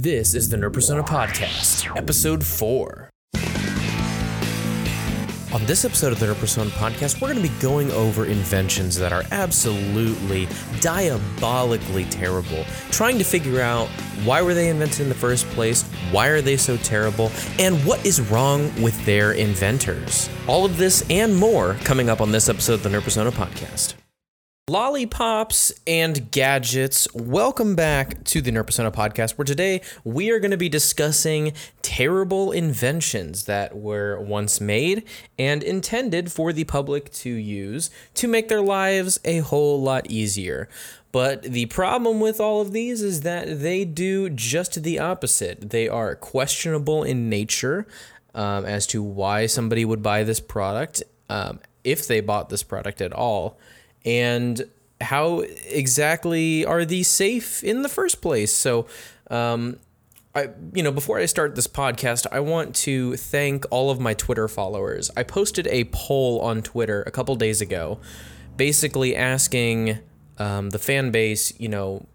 This is the Nerd Persona Podcast, Episode 4. On this episode of the Nerd Persona Podcast, we're going to be going over inventions that are absolutely diabolically terrible, trying to figure out why were they invented in the first place, why are they so terrible, and what is wrong with their inventors. All of this and more coming up on this episode of the Nerd Persona Podcast. Lollipops and gadgets, welcome back to the Nerd Persona podcast, where today we are going to be discussing terrible inventions that were once made and intended for the public to use to make their lives a whole lot easier. But the problem with all of these is that they do just the opposite. They are questionable in nature um, as to why somebody would buy this product, um, if they bought this product at all and how exactly are these safe in the first place? So, um, I, you know, before I start this podcast, I want to thank all of my Twitter followers. I posted a poll on Twitter a couple days ago, basically asking um, the fan base, you know,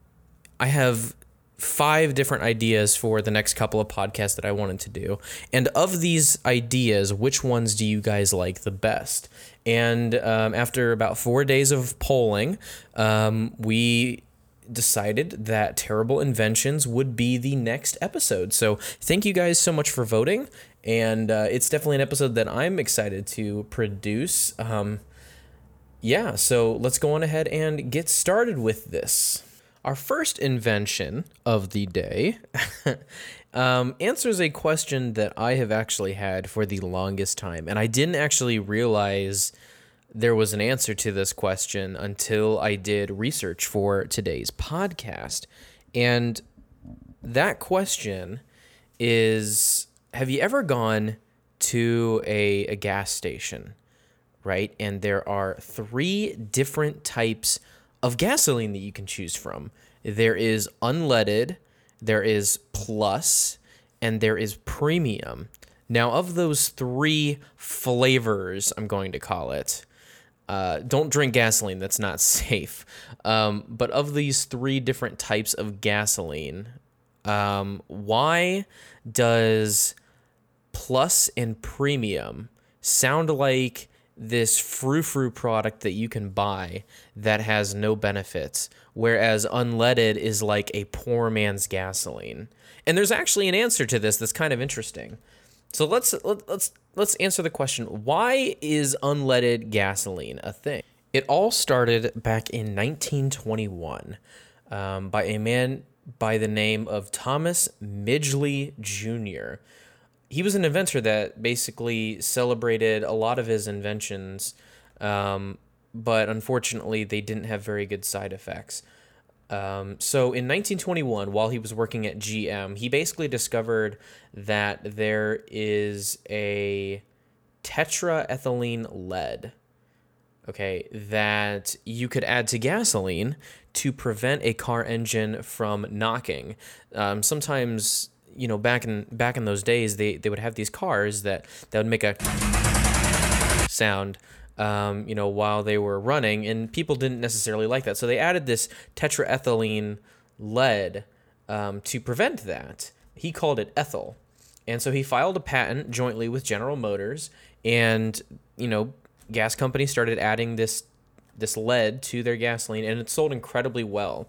I have five different ideas for the next couple of podcasts that I wanted to do. And of these ideas, which ones do you guys like the best? And um, after about four days of polling, um, we decided that terrible inventions would be the next episode. So thank you guys so much for voting. And uh, it's definitely an episode that I'm excited to produce. Um, yeah, so let's go on ahead and get started with this. Our first invention of the day um, answers a question that I have actually had for the longest time. And I didn't actually realize there was an answer to this question until I did research for today's podcast. And that question is Have you ever gone to a, a gas station, right? And there are three different types of gasoline that you can choose from. There is unleaded, there is plus, and there is premium. Now, of those three flavors, I'm going to call it, uh, don't drink gasoline, that's not safe. Um, but of these three different types of gasoline, um, why does plus and premium sound like this frou frou product that you can buy that has no benefits, whereas unleaded is like a poor man's gasoline. And there's actually an answer to this that's kind of interesting. So let's let, let's let's answer the question: Why is unleaded gasoline a thing? It all started back in 1921 um, by a man by the name of Thomas Midgley Jr he was an inventor that basically celebrated a lot of his inventions, um, but unfortunately, they didn't have very good side effects. Um, so in 1921, while he was working at GM, he basically discovered that there is a tetraethylene lead, okay, that you could add to gasoline to prevent a car engine from knocking. Um, sometimes you know back in back in those days they they would have these cars that that would make a sound um, you know while they were running and people didn't necessarily like that. So they added this tetraethylene lead um, to prevent that. He called it ethyl. And so he filed a patent jointly with general motors and you know gas companies started adding this this lead to their gasoline and it sold incredibly well.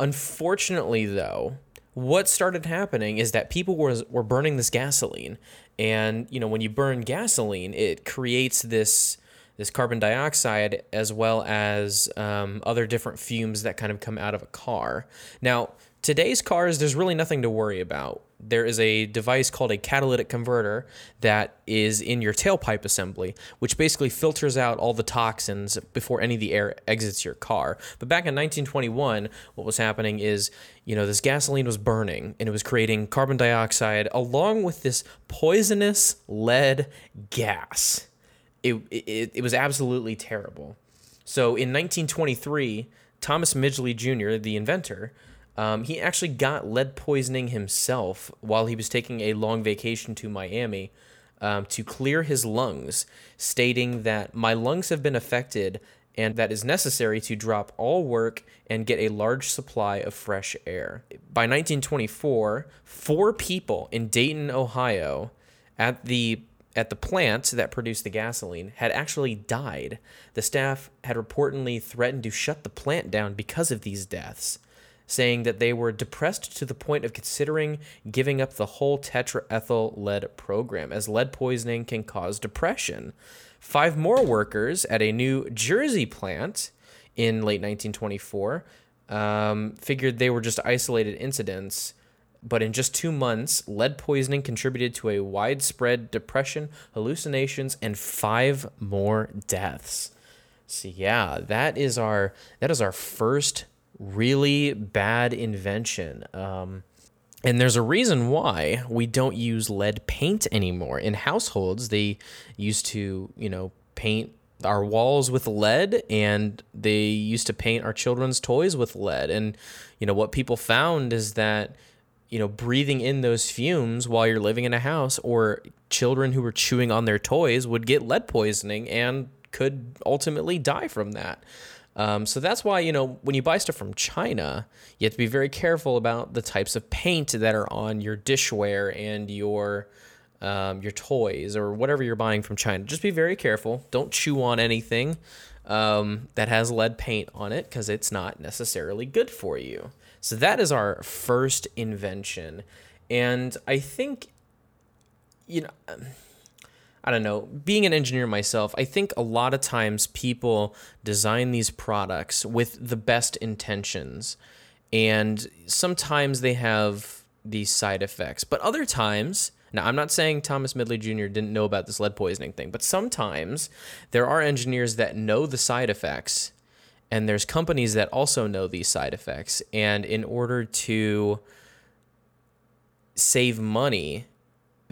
Unfortunately though what started happening is that people were, were burning this gasoline. And you know when you burn gasoline it creates this this carbon dioxide as well as um, other different fumes that kind of come out of a car. Now today's cars there's really nothing to worry about there is a device called a catalytic converter that is in your tailpipe assembly, which basically filters out all the toxins before any of the air exits your car. But back in 1921, what was happening is, you know, this gasoline was burning and it was creating carbon dioxide along with this poisonous lead gas. It, it, it was absolutely terrible. So in 1923, Thomas Midgley Jr., the inventor, um, he actually got lead poisoning himself while he was taking a long vacation to Miami um, to clear his lungs, stating that my lungs have been affected and that is necessary to drop all work and get a large supply of fresh air. By 1924, four people in Dayton, Ohio, at the at the plant that produced the gasoline had actually died. The staff had reportedly threatened to shut the plant down because of these deaths, saying that they were depressed to the point of considering giving up the whole tetraethyl lead program, as lead poisoning can cause depression. Five more workers at a New Jersey plant in late 1924 um, figured they were just isolated incidents but in just two months, lead poisoning contributed to a widespread depression, hallucinations, and five more deaths. So yeah, that is our that is our first really bad invention. Um, and there's a reason why we don't use lead paint anymore. In households, they used to, you know, paint our walls with lead and they used to paint our children's toys with lead. And, you know, what people found is that you know, breathing in those fumes while you're living in a house, or children who were chewing on their toys would get lead poisoning and could ultimately die from that. Um, so that's why, you know, when you buy stuff from China, you have to be very careful about the types of paint that are on your dishware and your um, your toys or whatever you're buying from China. Just be very careful. Don't chew on anything um, that has lead paint on it because it's not necessarily good for you. So that is our first invention. And I think, you know, I don't know, being an engineer myself, I think a lot of times people design these products with the best intentions. And sometimes they have these side effects, but other times, now, I'm not saying Thomas Midgley Jr. didn't know about this lead poisoning thing, but sometimes there are engineers that know the side effects and there's companies that also know these side effects and in order to save money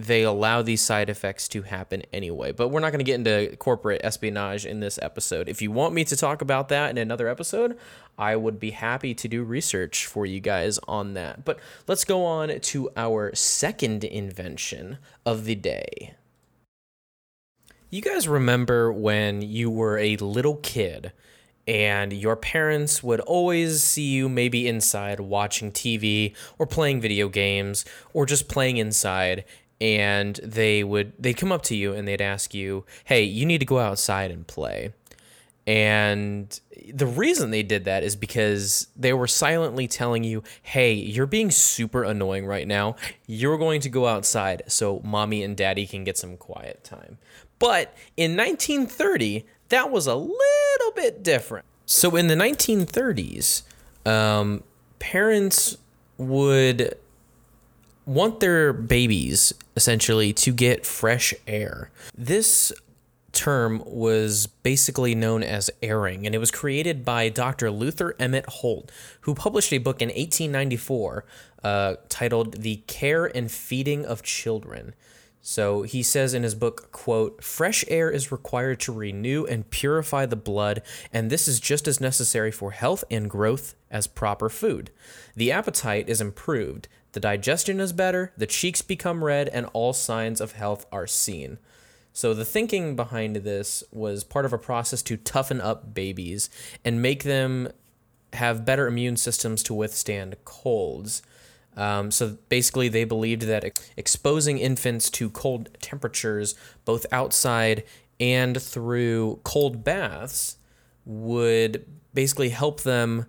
they allow these side effects to happen anyway. But we're not going to get into corporate espionage in this episode. If you want me to talk about that in another episode i would be happy to do research for you guys on that. But let's go on to our second invention of the day. You guys remember when you were a little kid and your parents would always see you maybe inside watching TV or playing video games or just playing inside and they would they'd come up to you and they'd ask you, "Hey, you need to go outside and play." And the reason they did that is because they were silently telling you, "Hey, you're being super annoying right now. You're going to go outside so mommy and daddy can get some quiet time." But in 1930, that was a little bit different. So in the 1930s, um, parents would want their babies essentially to get fresh air. This term was basically known as airing, and it was created by Dr. Luther Emmett Holt, who published a book in 1894 uh, titled The Care and Feeding of Children. So he says in his book, quote, fresh air is required to renew and purify the blood, and this is just as necessary for health and growth as proper food. The appetite is improved, the digestion is better, the cheeks become red, and all signs of health are seen. So the thinking behind this was part of a process to toughen up babies and make them have better immune systems to withstand colds. Um, so basically, they believed that exposing infants to cold temperatures, both outside and through cold baths, would basically help them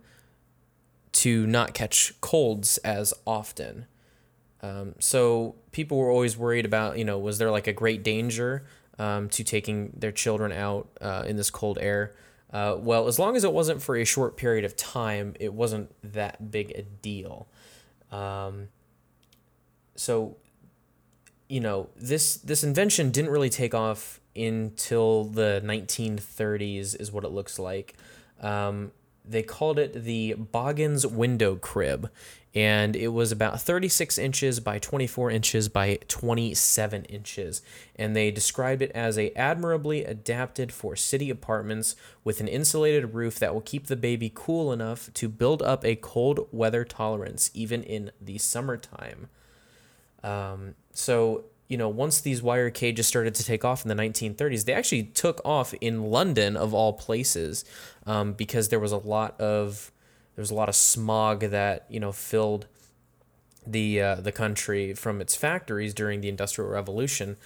to not catch colds as often. Um, so people were always worried about, you know, was there like a great danger um, to taking their children out uh, in this cold air? Uh, well, as long as it wasn't for a short period of time, it wasn't that big a deal. Um, so, you know, this this invention didn't really take off until the 1930s, is what it looks like. Um, they called it the Boggins window crib, and it was about 36 inches by 24 inches by 27 inches and they described it as a admirably adapted for city apartments with an insulated roof that will keep the baby cool enough to build up a cold weather tolerance even in the summertime. Um, so you know, once these wire cages started to take off in the 1930s, they actually took off in London of all places, um, because there was a lot of there was a lot of smog that you know filled the uh, the country from its factories during the Industrial Revolution,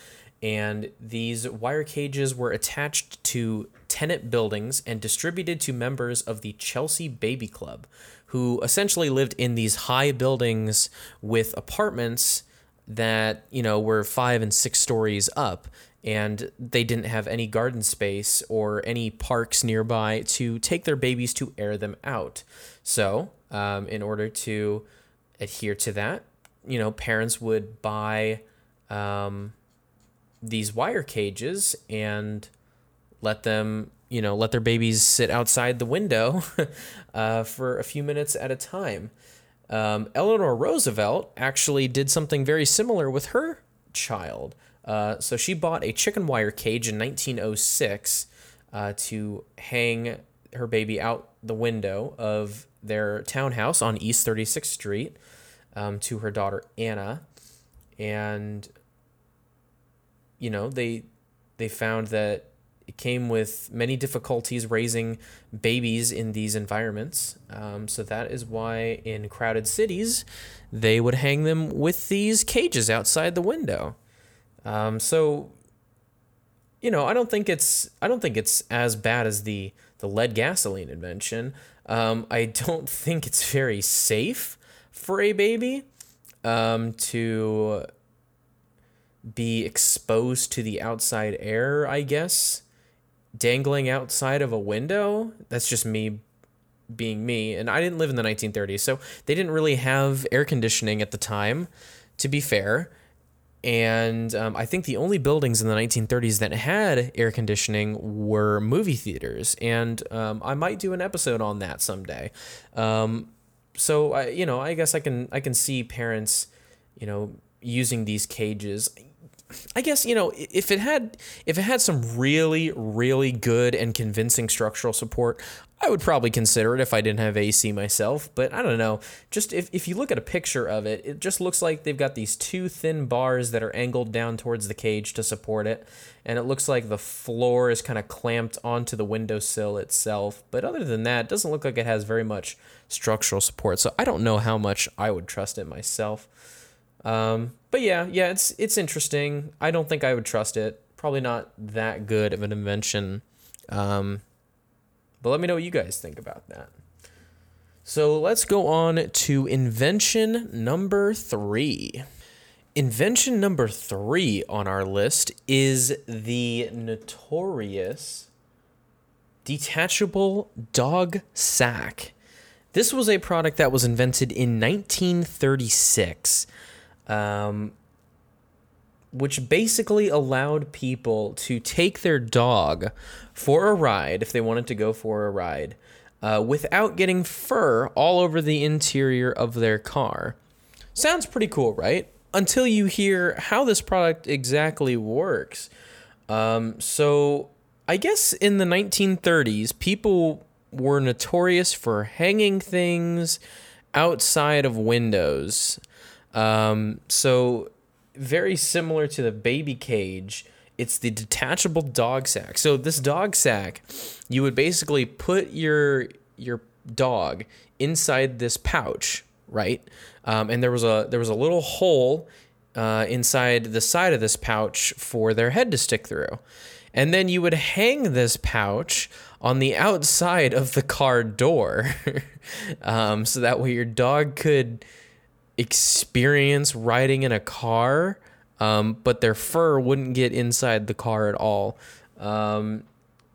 and these wire cages were attached to tenant buildings and distributed to members of the Chelsea Baby Club, who essentially lived in these high buildings with apartments that you know were five and six stories up and they didn't have any garden space or any parks nearby to take their babies to air them out so um, in order to adhere to that you know parents would buy um, these wire cages and let them you know let their babies sit outside the window uh, for a few minutes at a time um, Eleanor Roosevelt actually did something very similar with her child. Uh, so she bought a chicken wire cage in 1906 uh, to hang her baby out the window of their townhouse on East 36th Street um, to her daughter Anna, and you know they they found that it came with many difficulties raising babies in these environments. Um, so that is why in crowded cities, they would hang them with these cages outside the window. Um, so, you know, I don't think it's I don't think it's as bad as the the lead gasoline invention. Um, I don't think it's very safe for a baby um, to be exposed to the outside air. I guess dangling outside of a window. That's just me being me. And I didn't live in the 1930s, so they didn't really have air conditioning at the time, to be fair. And um, I think the only buildings in the 1930s that had air conditioning were movie theaters. And um, I might do an episode on that someday. Um, so I, you know, I guess I can I can see parents, you know, using these cages. I guess you know if it had if it had some really really good and convincing structural support, I would probably consider it if I didn't have AC myself. But I don't know. Just if, if you look at a picture of it, it just looks like they've got these two thin bars that are angled down towards the cage to support it, and it looks like the floor is kind of clamped onto the windowsill itself. But other than that, it doesn't look like it has very much structural support. So I don't know how much I would trust it myself. Um, but yeah, yeah, it's it's interesting. I don't think I would trust it. Probably not that good of an invention. Um, but let me know what you guys think about that. So let's go on to invention number three. Invention number three on our list is the notorious detachable dog sack. This was a product that was invented in 1936 um, which basically allowed people to take their dog for a ride if they wanted to go for a ride uh, without getting fur all over the interior of their car. Sounds pretty cool, right? Until you hear how this product exactly works. Um, so, I guess in the 1930s, people were notorious for hanging things outside of windows. Um, so very similar to the baby cage. It's the detachable dog sack. So this dog sack, you would basically put your your dog inside this pouch, right? Um, and there was a there was a little hole uh, inside the side of this pouch for their head to stick through. And then you would hang this pouch on the outside of the car door. um, so that way your dog could experience riding in a car, um, but their fur wouldn't get inside the car at all. Um,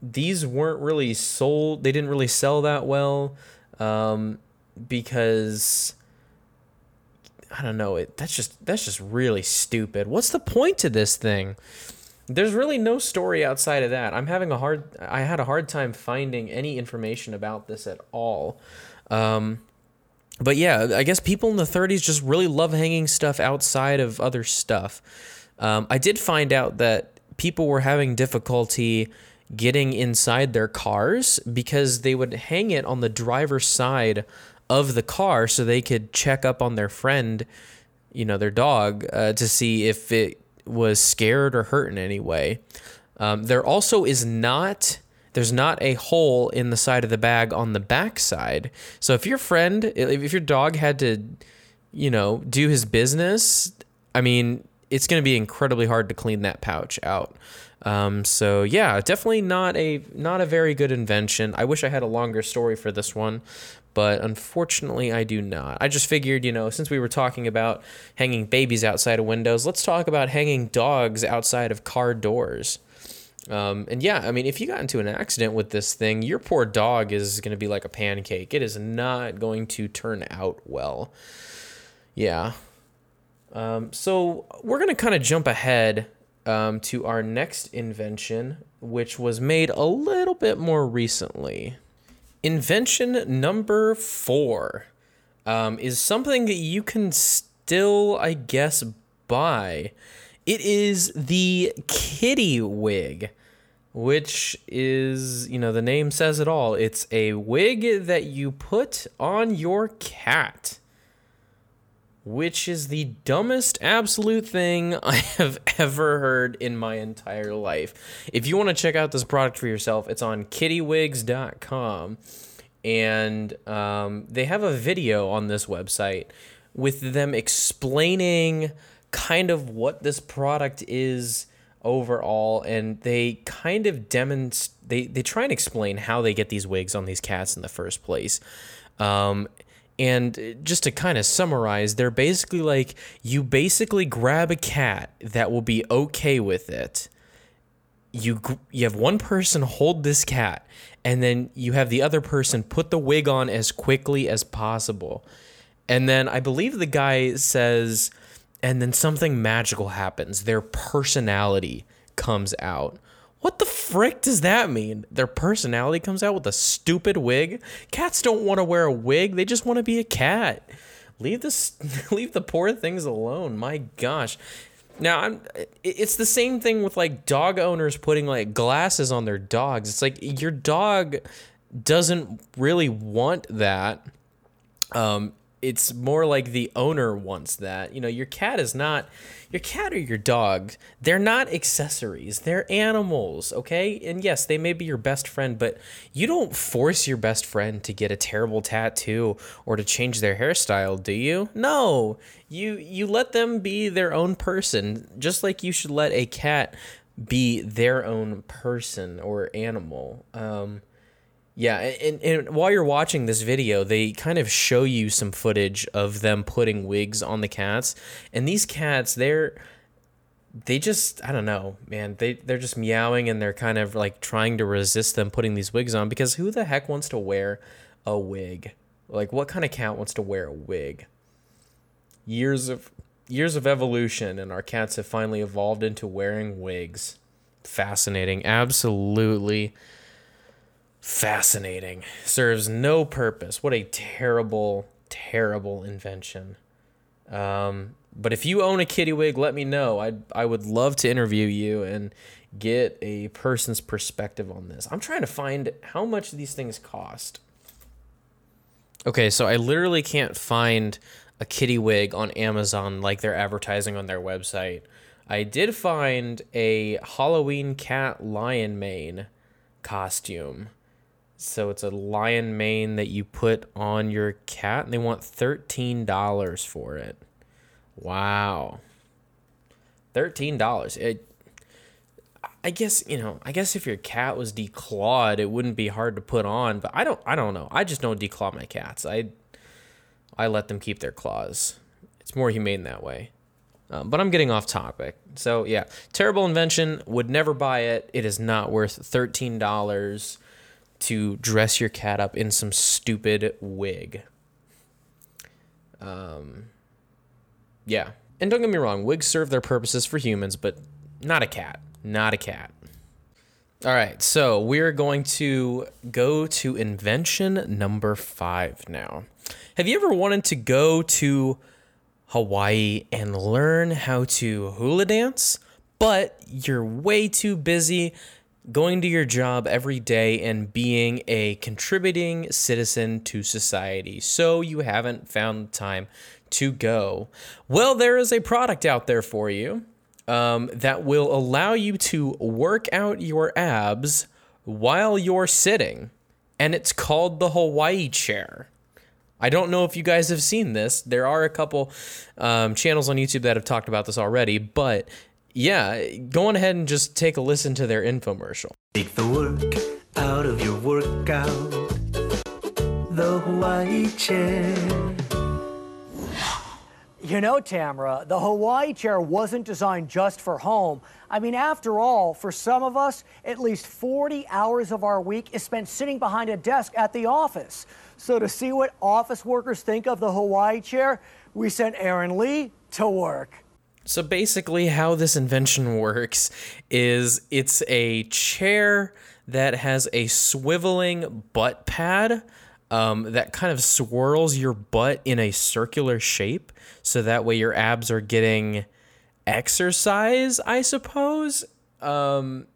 these weren't really sold, they didn't really sell that well um, because. I don't know. It that's just that's just really stupid. What's the point to this thing? There's really no story outside of that. I'm having a hard I had a hard time finding any information about this at all. Um, but yeah, I guess people in the 30s just really love hanging stuff outside of other stuff. Um, I did find out that people were having difficulty getting inside their cars because they would hang it on the driver's side of the car so they could check up on their friend, you know, their dog, uh, to see if it was scared or hurt in any way. Um, there also is not there's not a hole in the side of the bag on the back side. So if your friend, if your dog had to, you know, do his business, I mean, it's going to be incredibly hard to clean that pouch out. Um, so yeah, definitely not a not a very good invention. I wish I had a longer story for this one, but unfortunately I do not. I just figured, you know, since we were talking about hanging babies outside of windows, let's talk about hanging dogs outside of car doors. Um, and yeah, I mean, if you got into an accident with this thing, your poor dog is going to be like a pancake. It is not going to turn out well. Yeah. Um, so we're going to kind of jump ahead um, to our next invention, which was made a little bit more recently. Invention number four um, is something that you can still, I guess, buy. It is the kitty wig, which is, you know, the name says it all. It's a wig that you put on your cat which is the dumbest absolute thing I have ever heard in my entire life. If you want to check out this product for yourself, it's on kittywigs.com. And um, they have a video on this website with them explaining kind of what this product is overall and they kind of demonstrate they, they try and explain how they get these wigs on these cats in the first place um, and just to kind of summarize, they're basically like you basically grab a cat that will be okay with it. You you have one person hold this cat and then you have the other person put the wig on as quickly as possible. And then I believe the guy says and then something magical happens. Their personality comes out. What the frick does that mean? Their personality comes out with a stupid wig? Cats don't want to wear a wig, they just want to be a cat. Leave this leave the poor things alone. My gosh. Now, I'm it's the same thing with like dog owners putting like glasses on their dogs. It's like your dog doesn't really want that. Um it's more like the owner wants that. You know, your cat is not your cat or your dog. They're not accessories. They're animals, okay? And yes, they may be your best friend, but you don't force your best friend to get a terrible tattoo or to change their hairstyle, do you? No. You you let them be their own person, just like you should let a cat be their own person or animal. Um yeah, and, and while you're watching this video, they kind of show you some footage of them putting wigs on the cats. And these cats, they're they just I don't know, man. They they're just meowing and they're kind of like trying to resist them putting these wigs on because who the heck wants to wear a wig? Like what kind of cat wants to wear a wig? Years of years of evolution and our cats have finally evolved into wearing wigs. Fascinating. Absolutely fascinating. Serves no purpose. What a terrible, terrible invention. Um, but if you own a kitty wig, let me know. I I would love to interview you and get a person's perspective on this. I'm trying to find how much these things cost. Okay, so I literally can't find a kitty wig on Amazon like they're advertising on their website. I did find a Halloween cat lion mane costume so it's a lion mane that you put on your cat, and they want thirteen dollars for it. Wow, thirteen dollars. It. I guess you know. I guess if your cat was declawed, it wouldn't be hard to put on. But I don't. I don't know. I just don't declaw my cats. I. I let them keep their claws. It's more humane that way. Um, but I'm getting off topic. So yeah, terrible invention. Would never buy it. It is not worth thirteen dollars to dress your cat up in some stupid wig. Um, yeah. And don't get me wrong, wigs serve their purposes for humans, but not a cat. Not a cat. All right, so we're going to go to invention number five now. Have you ever wanted to go to Hawaii and learn how to hula dance, but you're way too busy going to your job every day and being a contributing citizen to society. So you haven't found time to go. Well, there is a product out there for you. um, that will allow you to work out your abs while you're sitting. And it's called the Hawaii chair. I don't know if you guys have seen this. There are a couple um, channels on YouTube that have talked about this already, but yeah, go on ahead and just take a listen to their infomercial. Take the work out of your workout. The Hawaii chair. You know, Tamara, the Hawaii chair wasn't designed just for home. I mean, after all, for some of us, at least 40 hours of our week is spent sitting behind a desk at the office. So, to see what office workers think of the Hawaii chair, we sent Aaron Lee to work. So, basically, how this invention works is it's a chair that has a swiveling butt pad um, that kind of swirls your butt in a circular shape. So that way your abs are getting exercise, I suppose. Um,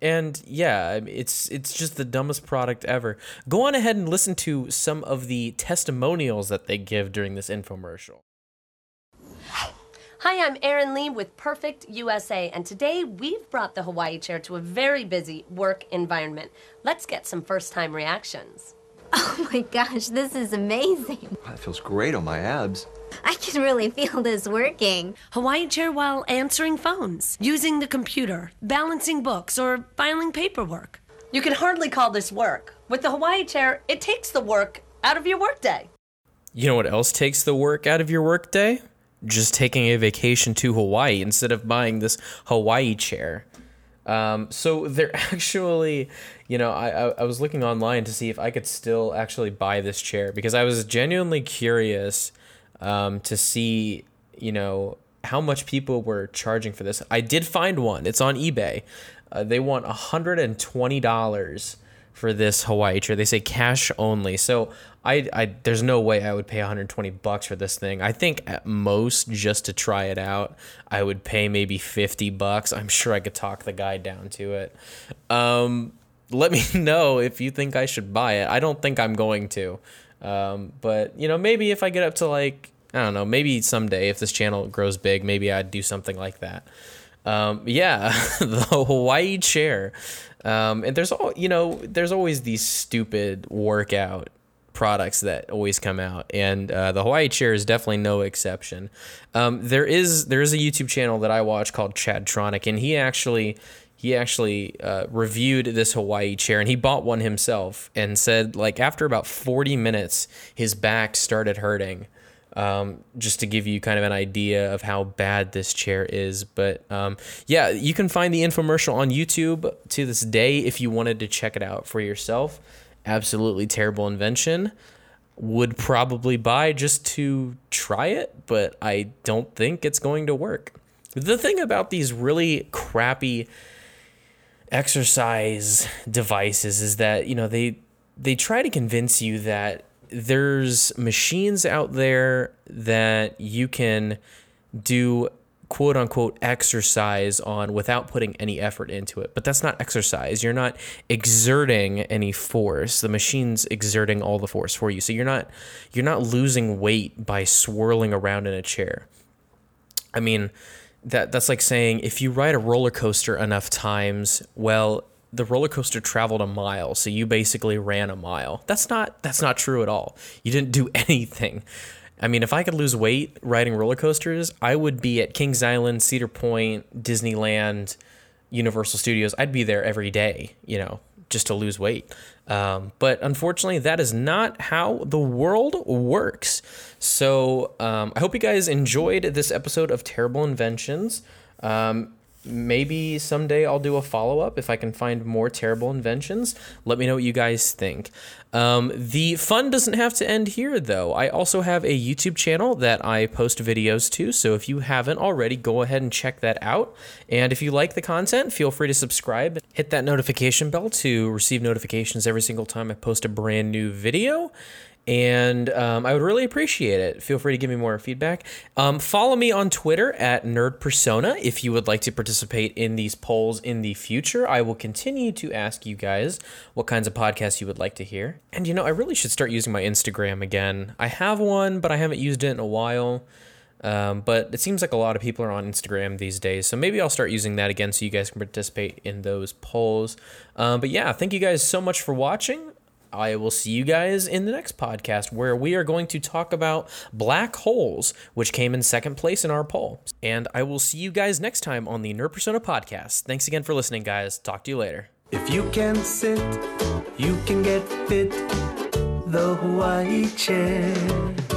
and yeah, it's it's just the dumbest product ever. Go on ahead and listen to some of the testimonials that they give during this infomercial. Hi, I'm Erin Lee with Perfect USA, and today we've brought the Hawaii chair to a very busy work environment. Let's get some first time reactions. Oh my gosh, this is amazing. That feels great on my abs. I can really feel this working. Hawaii chair while answering phones, using the computer, balancing books, or filing paperwork. You can hardly call this work. With the Hawaii chair, it takes the work out of your workday. You know what else takes the work out of your workday? Just taking a vacation to Hawaii instead of buying this Hawaii chair. Um, so they're actually, you know, I, I, I was looking online to see if I could still actually buy this chair because I was genuinely curious um, to see, you know, how much people were charging for this. I did find one. It's on eBay. Uh, they want hundred and twenty dollars for this Hawaii chair. They say cash only. So I, I there's no way I would pay 120 bucks for this thing. I think at most just to try it out, I would pay maybe 50 bucks. I'm sure I could talk the guy down to it. Um, let me know if you think I should buy it. I don't think I'm going to. Um, but you know, maybe if I get up to like I don't know, maybe someday if this channel grows big, maybe I'd do something like that. Um, yeah, the Hawaii chair. Um, and there's all you know, there's always these stupid workout products that always come out, and uh, the Hawaii chair is definitely no exception. Um, there is there is a YouTube channel that I watch called Chadtronic, and he actually he actually uh, reviewed this Hawaii chair, and he bought one himself, and said like after about 40 minutes, his back started hurting um, just to give you kind of an idea of how bad this chair is. But um, yeah, you can find the infomercial on YouTube to this day if you wanted to check it out for yourself. Absolutely terrible invention. Would probably buy just to try it, but I don't think it's going to work. The thing about these really crappy exercise devices is that, you know, they they try to convince you that there's machines out there that you can do quote unquote exercise on without putting any effort into it. But that's not exercise. You're not exerting any force. The machine's exerting all the force for you. So you're not you're not losing weight by swirling around in a chair. I mean, that that's like saying if you ride a roller coaster enough times, well, the roller coaster traveled a mile, so you basically ran a mile. That's not that's not true at all. You didn't do anything. I mean, if I could lose weight riding roller coasters, I would be at Kings Island, Cedar Point, Disneyland, Universal Studios. I'd be there every day, you know, just to lose weight. Um, but unfortunately, that is not how the world works. So um, I hope you guys enjoyed this episode of Terrible Inventions. Um, maybe someday I'll do a follow up if I can find more terrible inventions. Let me know what you guys think. Um, the fun doesn't have to end here, though. I also have a YouTube channel that I post videos to, so if you haven't already, go ahead and check that out. And if you like the content, feel free to subscribe. Hit that notification bell to receive notifications every single time I post a brand new video and um, I would really appreciate it. Feel free to give me more feedback. Um, follow me on Twitter at Nerd Persona if you would like to participate in these polls in the future. I will continue to ask you guys what kinds of podcasts you would like to hear. And you know, I really should start using my Instagram again. I have one, but I haven't used it in a while. Um, but it seems like a lot of people are on Instagram these days, so maybe I'll start using that again so you guys can participate in those polls. Um, but yeah, thank you guys so much for watching. I will see you guys in the next podcast where we are going to talk about black holes, which came in second place in our poll. And I will see you guys next time on the Nerd Persona podcast. Thanks again for listening, guys. Talk to you later. If you can sit, you can get fit. The Hawaii chair.